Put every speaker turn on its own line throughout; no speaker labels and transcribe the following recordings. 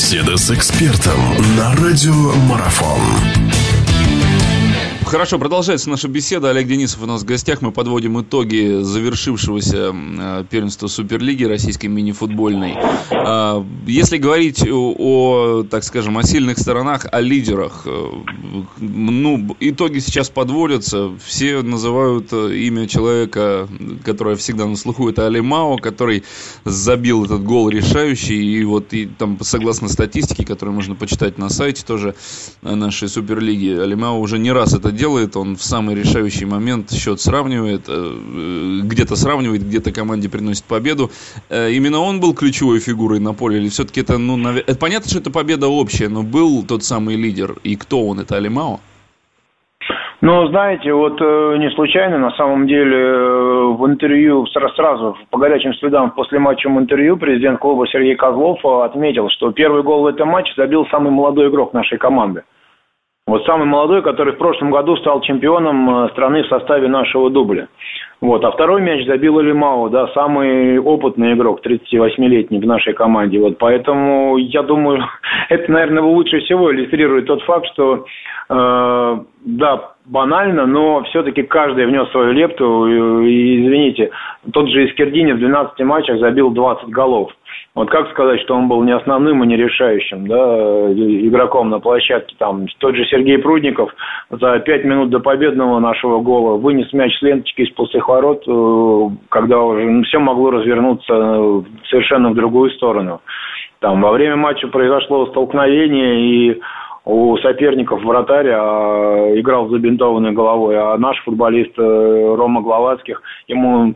Беседа с экспертом на радио Марафон.
Хорошо, продолжается наша беседа. Олег Денисов у нас в гостях. Мы подводим итоги завершившегося э, первенства Суперлиги российской мини-футбольной. А, если говорить о, так скажем, о сильных сторонах, о лидерах, э, ну, итоги сейчас подводятся. Все называют э, имя человека, которое всегда на слуху, это Алимао, который забил этот гол решающий. И вот и там, согласно статистике, которую можно почитать на сайте тоже нашей Суперлиги, Алимао уже не раз это делает, он в самый решающий момент счет сравнивает, э, где-то сравнивает, где-то команде приносит победу. Э, именно он был ключевой фигурой на поле, или все-таки это, ну, навер... это понятно, что это победа общая, но был тот самый лидер, и кто он, это Алимао?
Ну, знаете, вот э, не случайно, на самом деле, э, в интервью, сразу по горячим следам после матча интервью, президент клуба Сергей Козлов э, отметил, что первый гол в этом матче забил самый молодой игрок нашей команды. Вот самый молодой, который в прошлом году стал чемпионом э, страны в составе нашего дубля. Вот. А второй мяч забил Лимао, да, самый опытный игрок, 38-летний в нашей команде. Вот. Поэтому я думаю, это, наверное, лучше всего иллюстрирует тот факт, что э, да, банально, но все-таки каждый внес свою лепту. И, извините, тот же Искердини в 12 матчах забил 20 голов. Вот как сказать, что он был не основным и не решающим да, игроком на площадке? Там тот же Сергей Прудников за пять минут до победного нашего гола вынес мяч с ленточки из пустых ворот, э, когда уже ну, все могло развернуться совершенно в другую сторону. Там во время матча произошло столкновение, и у соперников вратарь а, играл забинтованной головой, а наш футболист э, Рома Гловацких, ему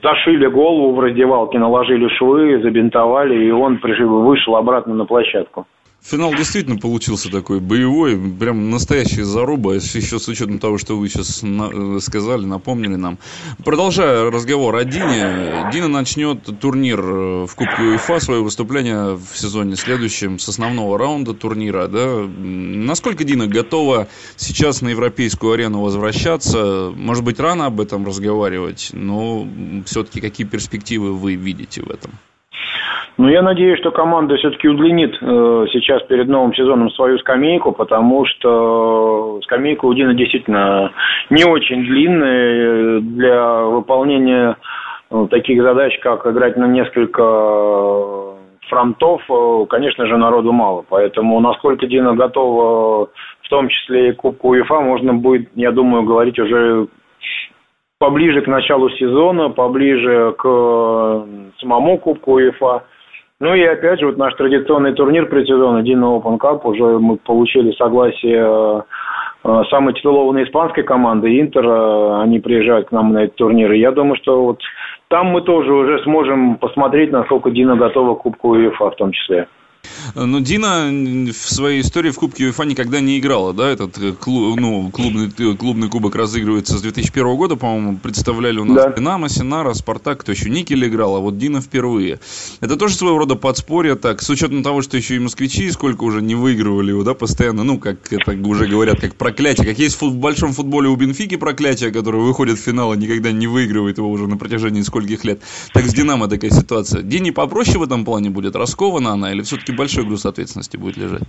зашили голову в раздевалке, наложили швы, забинтовали, и он вышел обратно на площадку.
Финал действительно получился такой боевой, прям настоящая заруба, еще с учетом того, что вы сейчас на- сказали, напомнили нам. Продолжая разговор о Дине, Дина начнет турнир э, в Кубке УЕФА, свое выступление в сезоне следующем с основного раунда турнира. Да? Насколько Дина готова сейчас на европейскую арену возвращаться? Может быть, рано об этом разговаривать, но все-таки какие перспективы вы видите в этом?
Ну, я надеюсь, что команда все-таки удлинит э, сейчас перед новым сезоном свою скамейку, потому что скамейка у Дина действительно не очень длинная для выполнения э, таких задач, как играть на несколько фронтов, э, конечно же, народу мало. Поэтому насколько Дина готова, в том числе и Кубку УЕФА, можно будет, я думаю, говорить уже поближе к началу сезона, поближе к самому Кубку УЕФА. Ну и опять же, вот наш традиционный турнир предсезона Дина Open Cup, уже мы получили согласие э, э, самой титулованной испанской команды Интер, они приезжают к нам на этот турнир. И я думаю, что вот там мы тоже уже сможем посмотреть, насколько Дина готова к Кубку УЕФА в том числе.
Но Дина в своей истории в Кубке УЕФА никогда не играла, да, этот э, клуб, ну, клубный, э, клубный кубок разыгрывается с 2001 года, по-моему, представляли у нас да. Динамо, Синара, Спартак, кто еще, Никель играл, а вот Дина впервые. Это тоже своего рода подспорье, так, с учетом того, что еще и москвичи сколько уже не выигрывали его, да, постоянно, ну, как это уже говорят, как проклятие, как есть в большом футболе у Бенфики проклятие, которое выходит в финал и никогда не выигрывает его уже на протяжении скольких лет, так с Динамо такая ситуация. Дине попроще в этом плане будет, раскована она, или все-таки большой груз ответственности будет лежать?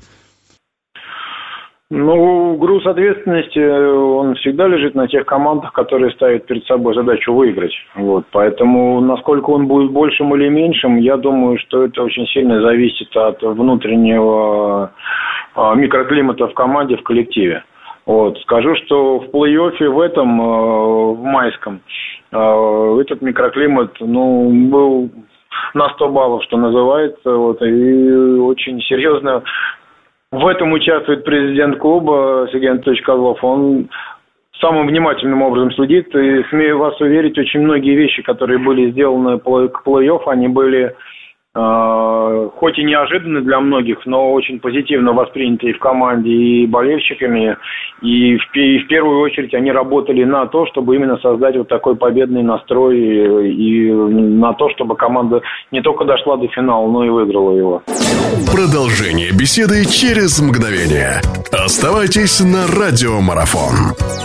Ну, груз ответственности, он всегда лежит на тех командах, которые ставят перед собой задачу выиграть. Вот. Поэтому, насколько он будет большим или меньшим, я думаю, что это очень сильно зависит от внутреннего а, микроклимата в команде, в коллективе. Вот. Скажу, что в плей-оффе в этом, а, в майском, этот микроклимат ну, был на 100 баллов, что называется. Вот, и очень серьезно в этом участвует президент клуба Сергей Анатольевич Козлов. Он самым внимательным образом следит. И смею вас уверить, очень многие вещи, которые были сделаны к плей-офф, они были хоть и неожиданно для многих, но очень позитивно восприняты и в команде, и болельщиками. И в, и в первую очередь они работали на то, чтобы именно создать вот такой победный настрой и, и на то, чтобы команда не только дошла до финала, но и выиграла его.
Продолжение беседы через мгновение. Оставайтесь на радиомарафон.